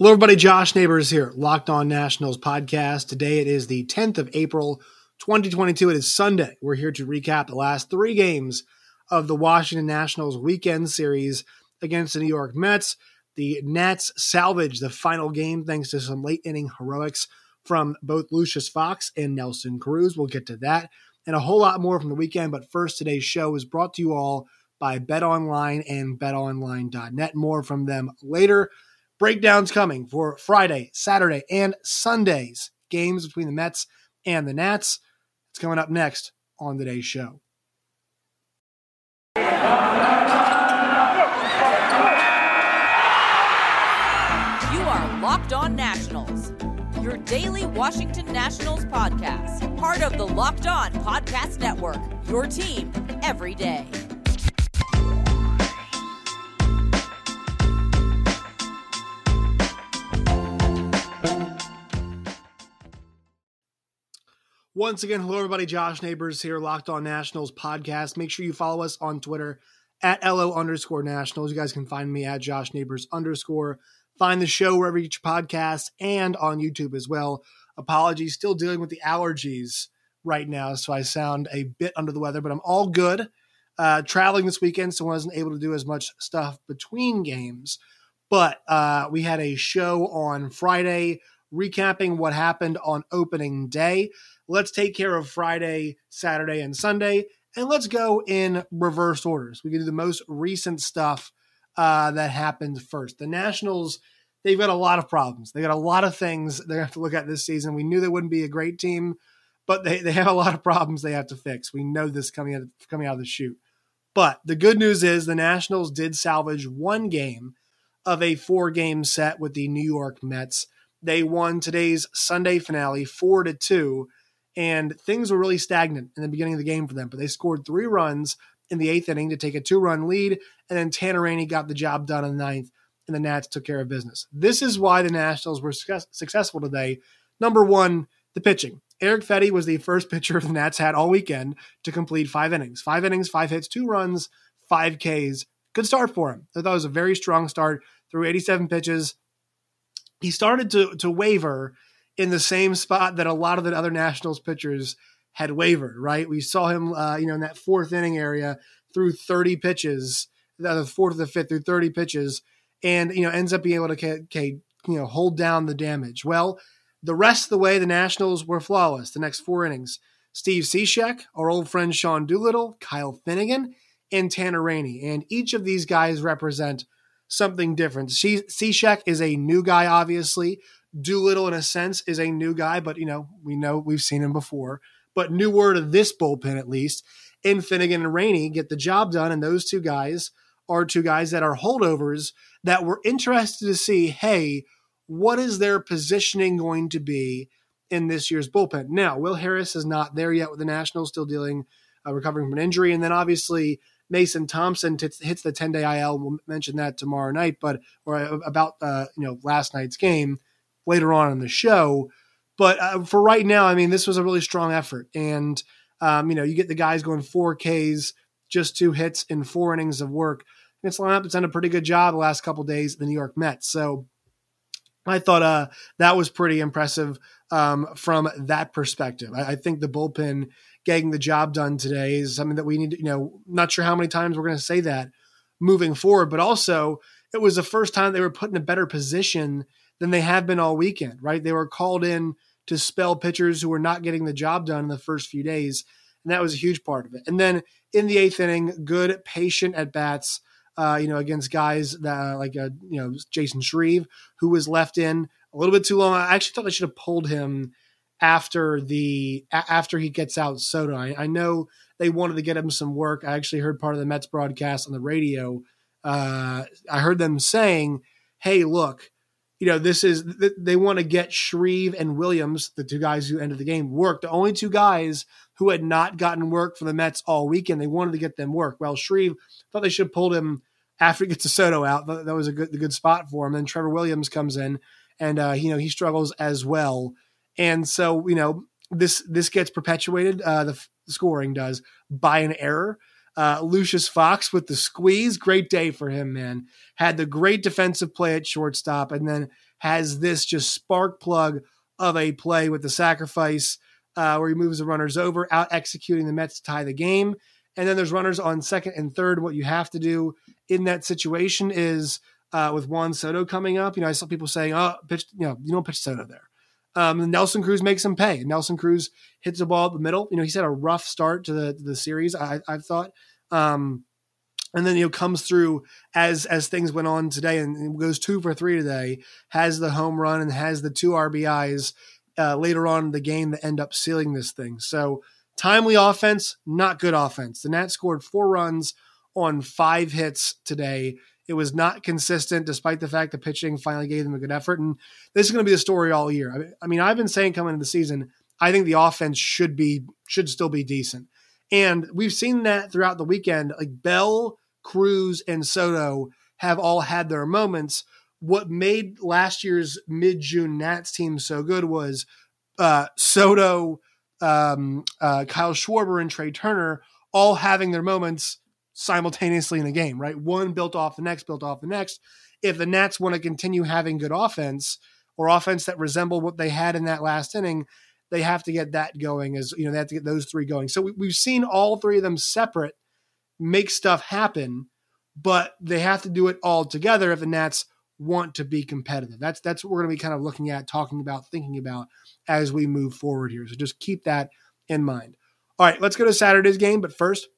Hello, everybody. Josh Neighbors here, Locked On Nationals podcast. Today it is the 10th of April, 2022. It is Sunday. We're here to recap the last three games of the Washington Nationals weekend series against the New York Mets. The Nats salvaged the final game thanks to some late inning heroics from both Lucius Fox and Nelson Cruz. We'll get to that and a whole lot more from the weekend. But first, today's show is brought to you all by BetOnline and BetOnline.net. More from them later. Breakdowns coming for Friday, Saturday, and Sunday's games between the Mets and the Nats. It's coming up next on today's show. You are Locked On Nationals, your daily Washington Nationals podcast, part of the Locked On Podcast Network, your team every day. Once again, hello everybody. Josh Neighbors here, Locked On Nationals podcast. Make sure you follow us on Twitter at LO underscore Nationals. You guys can find me at Josh Neighbors underscore. Find the show wherever you get your podcasts and on YouTube as well. Apologies, still dealing with the allergies right now, so I sound a bit under the weather, but I'm all good. Uh, traveling this weekend, so I wasn't able to do as much stuff between games. But uh, we had a show on Friday recapping what happened on opening day. Let's take care of Friday, Saturday, and Sunday, and let's go in reverse orders. We can do the most recent stuff uh, that happened first. The Nationals, they've got a lot of problems. They got a lot of things they have to look at this season. We knew they wouldn't be a great team, but they, they have a lot of problems they have to fix. We know this coming out, coming out of the chute. But the good news is the Nationals did salvage one game of a four game set with the New York Mets. They won today's Sunday finale four to two, and things were really stagnant in the beginning of the game for them. But they scored three runs in the eighth inning to take a two run lead, and then Tanner Rainey got the job done in the ninth, and the Nats took care of business. This is why the Nationals were successful today. Number one, the pitching. Eric Fedde was the first pitcher the Nats had all weekend to complete five innings. Five innings, five hits, two runs, five Ks. Good start for him. I thought it was a very strong start through 87 pitches, he started to to waver in the same spot that a lot of the other Nationals pitchers had wavered. Right, we saw him, uh, you know, in that fourth inning area through 30 pitches, the fourth or the fifth through 30 pitches, and you know ends up being able to you know hold down the damage. Well, the rest of the way, the Nationals were flawless. The next four innings, Steve Cishek, our old friend Sean Doolittle, Kyle Finnegan, and Tanner Rainey, and each of these guys represent something different. Cishek is a new guy, obviously. Doolittle, in a sense, is a new guy, but you know we know we've seen him before. But new newer to this bullpen, at least. In Finnegan and Rainey get the job done, and those two guys are two guys that are holdovers that we're interested to see. Hey, what is their positioning going to be in this year's bullpen? Now, Will Harris is not there yet with the Nationals, still dealing, uh, recovering from an injury, and then obviously Mason Thompson t- hits the 10 day IL. We'll mention that tomorrow night, but or uh, about uh, you know last night's game later on in the show. But uh, for right now, I mean, this was a really strong effort, and um, you know, you get the guys going four Ks, just two hits in four innings of work. This lineup has done a pretty good job the last couple days. The New York Mets, so I thought uh, that was pretty impressive um, from that perspective. I, I, think the bullpen getting the job done today is something that we need to, you know, not sure how many times we're going to say that moving forward, but also it was the first time they were put in a better position than they have been all weekend, right? They were called in to spell pitchers who were not getting the job done in the first few days. And that was a huge part of it. And then in the eighth inning, good, patient at bats, uh, you know, against guys that, like, uh, you know, Chasen Shreve, who was left in a little bit too long. I actually thought they should have pulled him after the after he gets out Soto. I, I, know they wanted to get him some work. I actually heard part of the Mets broadcast on the radio. Uh, I heard them saying, "Hey, look, you know this is they want to get Shreve and Williams, the two guys who ended the game, work. The only two guys who had not gotten work for the Mets all weekend. They wanted to get them work. Well, Shreve thought they should have pulled him after he gets a Soto out. That was a good a good spot for him. Then Trevor Williams comes in, and uh, you know he struggles as well." And so, you know, this this gets perpetuated. Uh, the, the scoring does by an error. Uh, Lucius Fox with the squeeze, great day for him, man. Had the great defensive play at shortstop, and then has this just spark plug of a play with the sacrifice uh, where he moves the runners over, out executing the Mets to tie the game. And then there's runners on second and third. What you have to do in that situation is uh, with Juan Soto coming up. You know, I saw people saying, "Oh, pitch, you know, you don't pitch Soto there." Um, Nelson Cruz makes him pay. Nelson Cruz hits the ball at the middle. You know, he's had a rough start to the to the series. I, I've thought. Um, and then you know comes through as as things went on today and goes two for three today has the home run and has the two rbis uh, later on in the game that end up sealing this thing so timely offense not good offense the nats scored four runs on five hits today it was not consistent despite the fact the pitching finally gave them a good effort and this is going to be the story all year I mean, i've been saying coming into the season i think the offense should be should still be decent and we've seen that throughout the weekend. Like Bell, Cruz, and Soto have all had their moments. What made last year's mid June Nats team so good was uh, Soto, um, uh, Kyle Schwarber, and Trea Turner all having their moments simultaneously in the game, right? One built off the next, built off the next. If the Nats want to continue having good offense or offense that resemble what they had in that last inning, they have to get that going as you know they have to get those three going so we, have seen all three of them separate make stuff happen but they have to do it all together if the nats want to be competitive that's that's what we're going to be kind of looking at talking about thinking about as we move forward here so just keep that in mind all right let's go to saturday's game but first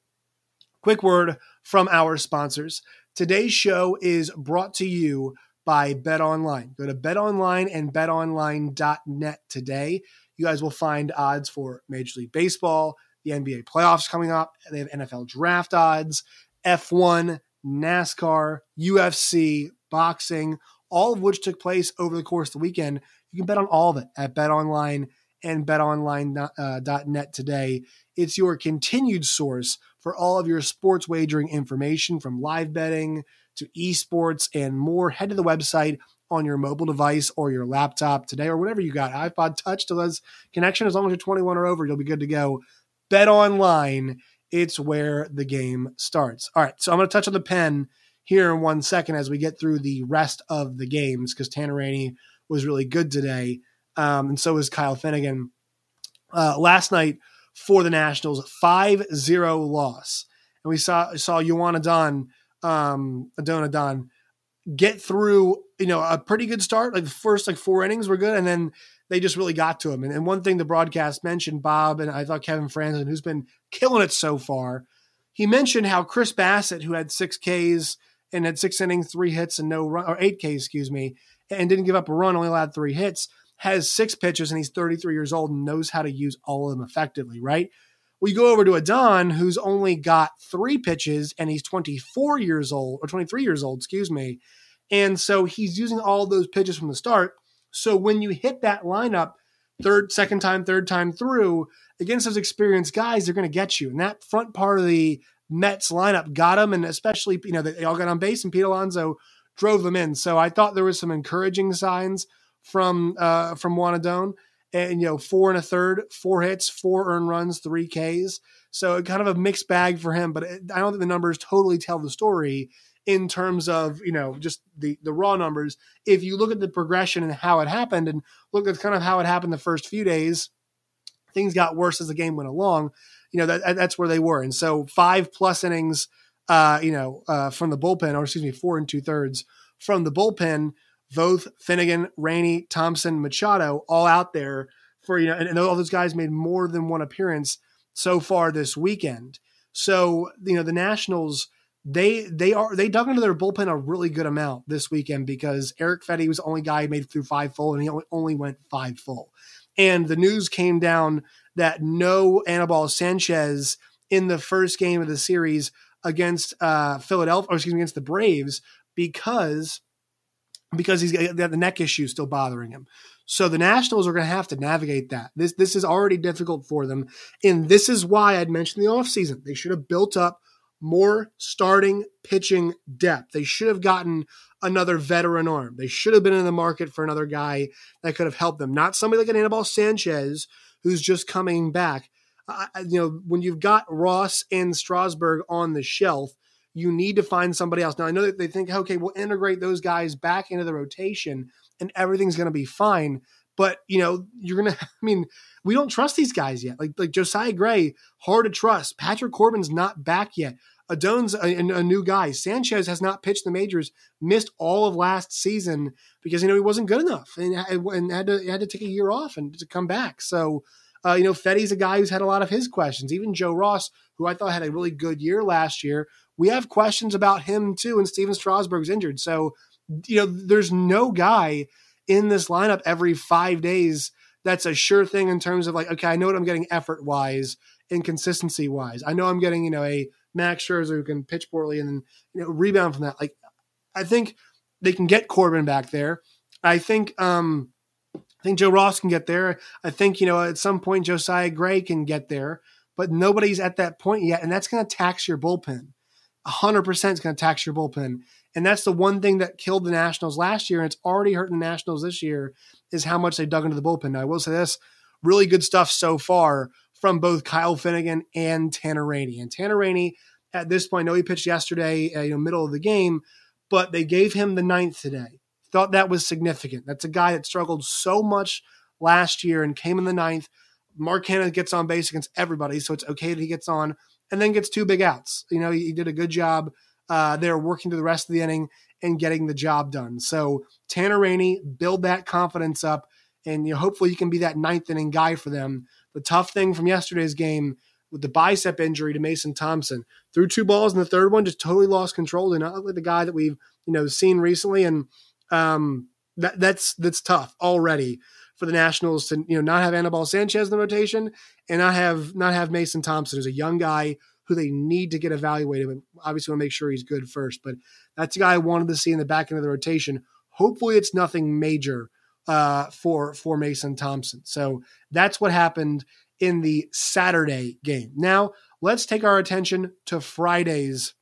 quick word from our sponsors today's show is brought to you by bet online go to bet online and betonline.net today you guys will find odds for Major League Baseball, the NBA playoffs coming up. They have NFL draft odds, F1, NASCAR, UFC, boxing, all of which took place over the course of the weekend. You can bet on all of it at BetOnline and betonline.net uh, today. It's your continued source for all of your sports wagering information from live betting to esports and more. Head to the website on your mobile device or your laptop today or whatever you got. iPod Touch to those connection. As long as you're 21 or over, you'll be good to go. Bet online. It's where the game starts. All right. So I'm going to touch on the pen here in one second as we get through the rest of the games because Tanner Rainey was really good today. Um, and so was Kyle Finnegan. Uh, last night for the Nationals, 5 0 loss. And we saw saw Joan Adon, um, Adon Adon get through, you know, a pretty good start. Like the first like four innings were good, and then they just really got to him. And, and one thing the broadcast mentioned, Bob, and I thought Kevin Frandsen, who's been killing it so far, he mentioned how Chris Bassitt, who had six Ks and had six innings, three hits, and no run, or eight Ks, excuse me, and didn't give up a run, only allowed three hits, has six pitches, and he's 33 years old and knows how to use all of them effectively, right? We go over to Adon, who's only got three pitches and he's 24 years old, or 23 years old, excuse me. And so he's using all those pitches from the start. So when you hit that lineup, third, second time, third time through, against those experienced guys, they're going to get you. And that front part of the Mets lineup got them, and especially, you know, they all got on base, and Pete Alonso drove them in. So I thought there was some encouraging signs from uh, from Juan Adon and you know four and a third, four hits, four earned runs, three Ks. So kind of a mixed bag for him, but I don't think the numbers totally tell the story in terms of you know just the the raw numbers. If you look at the progression and how it happened, and look at kind of how it happened the first few days, things got worse as the game went along. You know that that's where they were, and so five plus innings, uh, you know, uh, from the bullpen, or excuse me, four and two thirds from the bullpen both Finnegan, Rainey, Thompson, Machado, all out there for you know, and, and all those guys made more than one appearance so far this weekend. So you know, the Nationals they they are they dug into their bullpen a really good amount this weekend because Eric Fedde was the only guy who made it through five full, and he only went five full. And the news came down that no Anibal Sanchez in the first game of the series against uh, Philadelphia, or excuse me, against the Braves because because he's got the neck issue still bothering him. So the Nationals are going to have to navigate that. This this is already difficult for them, and this is why I'd mentioned the offseason. They should have built up more starting pitching depth. They should have gotten another veteran arm. They should have been in the market for another guy that could have helped them. Not somebody like an Anibal Sanchez who's just coming back. Uh, you know, when you've got Ross and Strasburg on the shelf, you need to find somebody else. Now I know that they think, okay, we'll integrate those guys back into the rotation and everything's going to be fine. But you know, you're gonna. I mean, we don't trust these guys yet. Like like Josiah Gray, hard to trust. Patrick Corbin's not back yet. Adon's a, a, new guy. Sanchez has not pitched the majors, missed all of last season because you know he wasn't good enough and, and had to had to take a year off and to come back. So, uh, you know, Fedde's a guy who's had a lot of his questions. Even Joe Ross, who I thought had a really good year last year, we have questions about him too. And Stephen Strasburg's injured, so you know, there's no guy in this lineup every five days that's a sure thing in terms of like, okay, I know what I'm getting effort wise and consistency wise. I know I'm getting, you know, a Max Scherzer who can pitch poorly and you know rebound from that. Like I think they can get Corbin back there. I think um I think Joe Ross can get there. I think you know at some point Josiah Gray can get there, but nobody's at that point yet, and that's going to tax your bullpen. Hundred percent is going to tax your bullpen, and that's the one thing that killed the Nationals last year, and it's already hurting the Nationals this year. Is how much they dug into the bullpen. Now I will say this: really good stuff so far from both Kyle Finnegan and Tanner Rainey. And Tanner Rainey, at this point, I know he pitched yesterday, uh, you know, middle of the game, but they gave him the ninth today. Thought that was significant. That's a guy that struggled so much last year and came in the ninth. Mark Canha gets on base against everybody, so it's okay that he gets on and then gets two big outs. You know, he, he did a good job uh, there working to the rest of the inning and getting the job done. So Tanner Rainey, build that confidence up, and you know, hopefully you can be that ninth inning guy for them the tough thing from yesterday's game with the bicep injury to Mason Thompson, threw two balls in the third one, just totally lost control. And not like the guy that we've you know seen recently, and um, that that's that's tough already for the Nationals to you know not have Anibal Sanchez in the rotation and not have not have Mason Thompson, who's a young guy who they need to get evaluated. But obviously, want to make sure he's good first. But that's a guy I wanted to see in the back end of the rotation. Hopefully, it's nothing major uh, for for Mason Thompson. So that's what happened in the Saturday game. Now let's take our attention to Friday's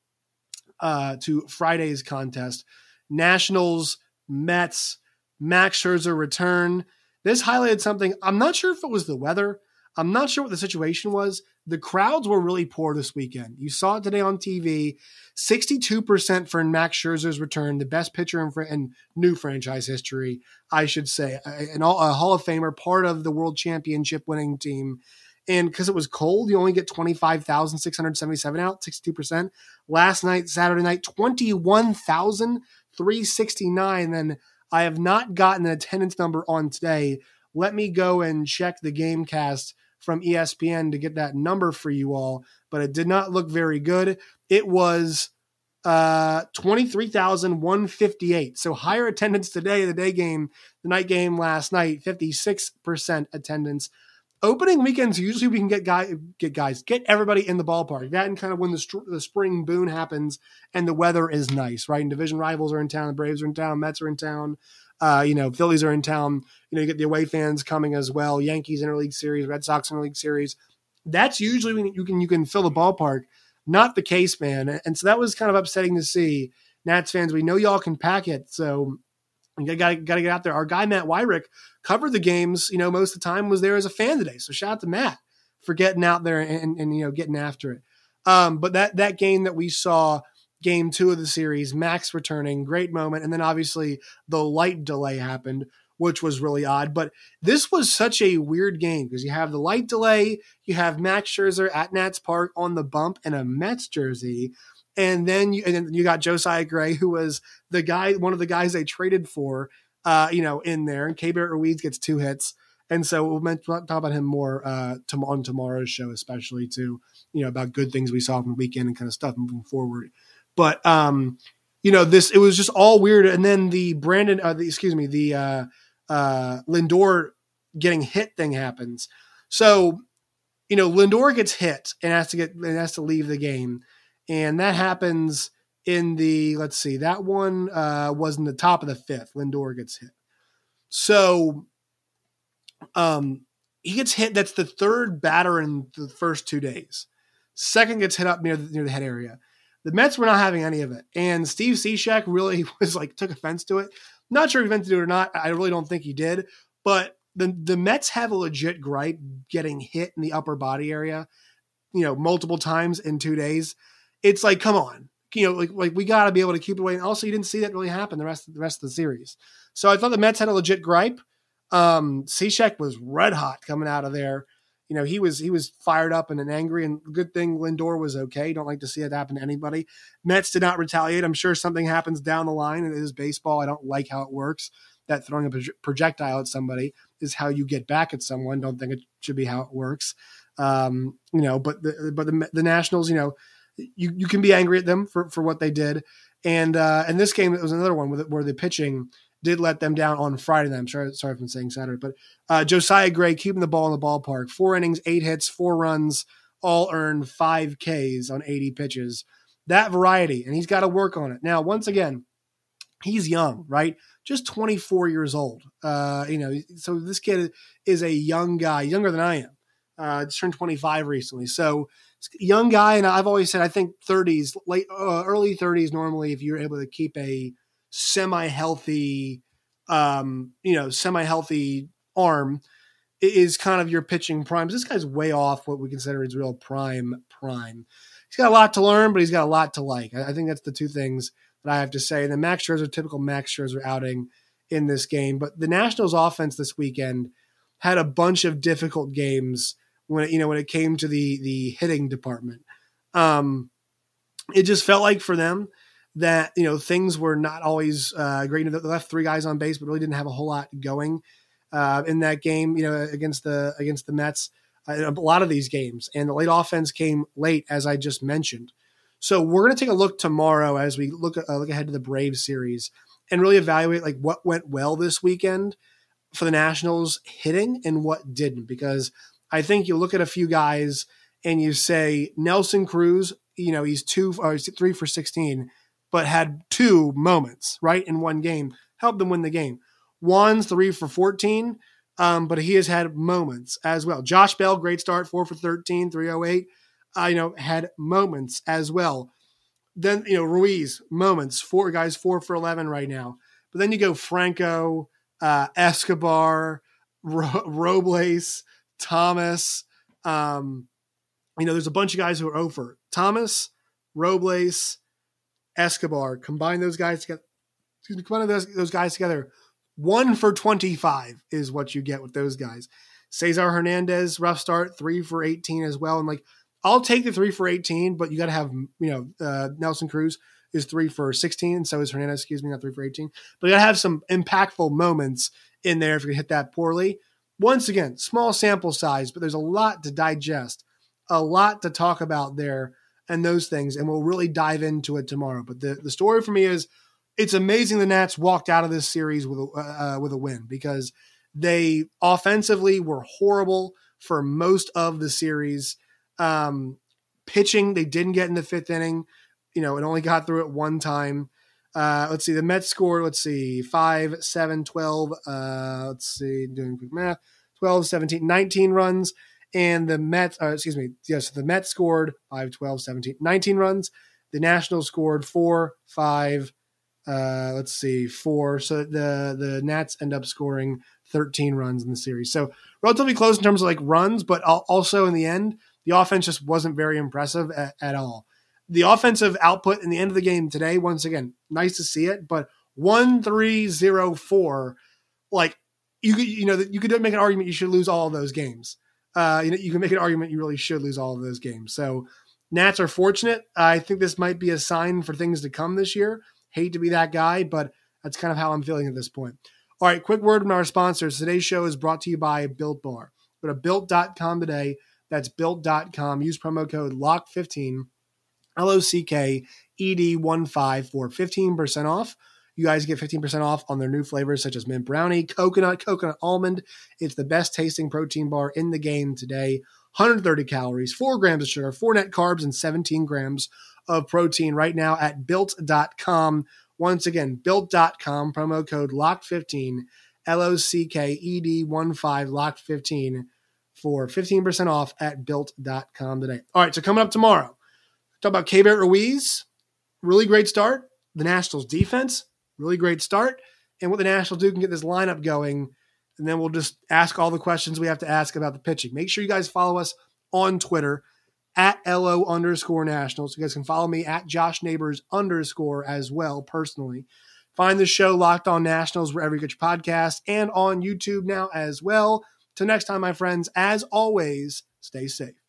uh, to Friday's contest. Nationals, Mets, Max Scherzer return. This highlighted something. I'm not sure if it was the weather. I'm not sure what the situation was. The crowds were really poor this weekend. You saw it today on TV. 62% for Max Scherzer's return, the best pitcher in, in new franchise history, I should say. An all, a Hall of Famer, part of the World Championship winning team. And because it was cold, you only get 25,677 out, 62%. Last night, Saturday night, 21,369. Then I have not gotten an attendance number on today. Let me go and check the game cast from ESPN to get that number for you all, but it did not look very good. It was uh 23,158. So higher attendance today, the day game, the night game last night, 56% attendance. Opening weekends, usually we can get guy, get guys, get everybody in the ballpark. That and kind of when the, the spring boon happens and the weather is nice, right? And division rivals are in town, the Braves are in town, Mets are in town. Uh, you know, Phillies are in town. You know, you get the away fans coming as well. Yankees interleague series, Red Sox interleague series. That's usually when you can you can fill the ballpark. Not the case, man. And so that was kind of upsetting to see. Nats fans, we know y'all can pack it, so you got to get out there. Our guy Matt Weyrich covered the games. You know, most of the time was there as a fan today. So shout out to Matt for getting out there and, and, and you know getting after it. Um, but that that game that we saw game two of the series, Max returning, great moment. And then obviously the light delay happened, which was really odd. But this was such a weird game because you have the light delay, you have Max Scherzer at Nats Park on the bump in a Mets jersey. And then you, and then you got Josiah Gray, who was the guy, one of the guys they traded for, uh, you know, in there. And Keibert Ruiz gets two hits. And so we'll talk about him more uh, on tomorrow's show, especially to, you know, about good things we saw from the weekend and kind of stuff moving forward. But um, you know, this it was just all weird. And then the Brandon, uh, the, excuse me, the uh, uh, Lindor getting hit thing happens. So you know, Lindor gets hit and has to get and has to leave the game, and that happens in the let's see, that one uh, was in the top of the fifth. Lindor gets hit. So, um, he gets hit. That's the third batter in the first two days. Second gets hit up near the, near the head area. The Mets were not having any of it, and Steve Cishek really was like took offense to it. Not sure if he meant to do it or not. I really don't think he did. But the the Mets have a legit gripe getting hit in the upper body area, you know, multiple times in two days. It's like, come on, you know, like like we got to be able to keep it away. And also, you didn't see that really happen the rest of the rest of the series. So I thought the Mets had a legit gripe. Um, Cishek was red hot coming out of there. You know, he was he was fired up and, angry. And good thing Lindor was okay. Don't like to see it happen to anybody. Mets did not retaliate. I'm sure something happens down the line. And it is baseball. I don't like how it works. That throwing a projectile at somebody is how you get back at someone. Don't think it should be how it works. Um, you know, but the but the, the Nationals, you know, you you can be angry at them for for what they did. And uh, and this game it was another one where the, where the pitching did let them down on Friday. I'm sorry, sorry for saying Saturday, but uh, Josiah Gray keeping the ball in the ballpark. Four innings, eight hits, four runs, all earned five Ks on 80 pitches. That variety, and he's got to work on it. Now, once again, he's young, right? Just 24 years old. Uh, you know, so this kid is a young guy, younger than I am. Uh, just turned 25 recently, so young guy. And I've always said I think 30s, late, uh, early 30s, normally if you're able to keep a semi healthy, um, you know, semi healthy arm is kind of your pitching prime. This guy's way off what we consider his real prime prime. He's got a lot to learn, but he's got a lot to like. I, think that's the two things that I have to say. And the Max Scherzer, typical Max Scherzer outing in this game. But the Nationals offense this weekend had a bunch of difficult games when it, you know when it came to the the hitting department. Um, it just felt like for them that you know things were not always uh, great. They left three guys on base, but really didn't have a whole lot going uh, in that game. You know, against the against the Mets, uh, a lot of these games, and the late offense came late, as I just mentioned. So we're going to take a look tomorrow as we look uh, look ahead to the Braves series and really evaluate like what went well this weekend for the Nationals hitting and what didn't. Because I think you look at a few guys and you say Nelson Cruz, you know, he's two or he's three for sixteen but had two moments, right, in one game, helped them win the game. Juan's three for 14, um, but he has had moments as well. Josh Bell, great start, four for 13, 308, uh, you know, had moments as well. Then, you know, Ruiz, moments, four guys, four for 11 right now. But then you go Franco, uh, Escobar, Ro- Robles, Thomas. Um, you know, there's a bunch of guys who are over. Thomas, Robles, Escobar. Combine those guys together. Excuse me, combine those, those guys together. One for 25 is what you get with those guys. Cesar Hernandez, rough start, three for 18 as well. And like, I'll take the three for 18, but you got to have, you know, uh, Nelson Cruz is three for 16. And so is Hernandez, excuse me, not three for 18. But you got to have some impactful moments in there if you hit that poorly. Once again, small sample size, but there's a lot to digest, a lot to talk about there and those things, and we'll really dive into it tomorrow. But the, the story for me is it's amazing the Nats walked out of this series with a, uh, with a win because they offensively were horrible for most of the series. Um, pitching, they didn't get in the fifth inning. You know, it only got through it one time. Uh, let's see, the Mets scored, let's see, 5, 7, 12, uh, let's see, doing quick math, 12, 17, 19 runs and the Mets, uh, excuse me, yes, the Mets scored 5, 12, 17, 19 runs. The Nationals scored 4, 5, uh, let's see, 4. So the, the Nats end up scoring 13 runs in the series. So relatively close in terms of like runs, but also in the end, the offense just wasn't very impressive at, at all. The offensive output in the end of the game today, once again, nice to see it, but 1 3 0 4, like you could, you know, you could make an argument you should lose all of those games uh, you know, you can make an argument you really should lose all of those games. So Nats are fortunate. I think this might be a sign for things to come this year. Hate to be that guy, but that's kind of how I'm feeling at this point. All right, quick word from our sponsors. Today's show is brought to you by Built Bar. Go to built.com today. That's built.com. Use promo code LOCK15, L O C K E D 1 5 for 15% off. You guys get 15% off on their new flavors such as mint brownie, coconut, coconut almond. It's the best tasting protein bar in the game today. 130 calories, 4 grams of sugar, 4 net carbs, and 17 grams of protein right now at built.com. Once again, built.com, promo code LOCK15, L O C K E D 1 5, LOCK15 for 15% off at built.com today. All right, so coming up tomorrow, Talk about Keibert Ruiz, really great start. The Nationals defense, really great start. And what the Nationals do can get this lineup going. And then we'll just ask all the questions we have to ask about the pitching. Make sure you guys follow us on Twitter at LO underscore nationals. You guys can follow me at Josh Neighbors underscore as well personally. Find the show Locked On Nationals wherever you get your podcast and on YouTube now as well. Till next time, my friends, as always, stay safe.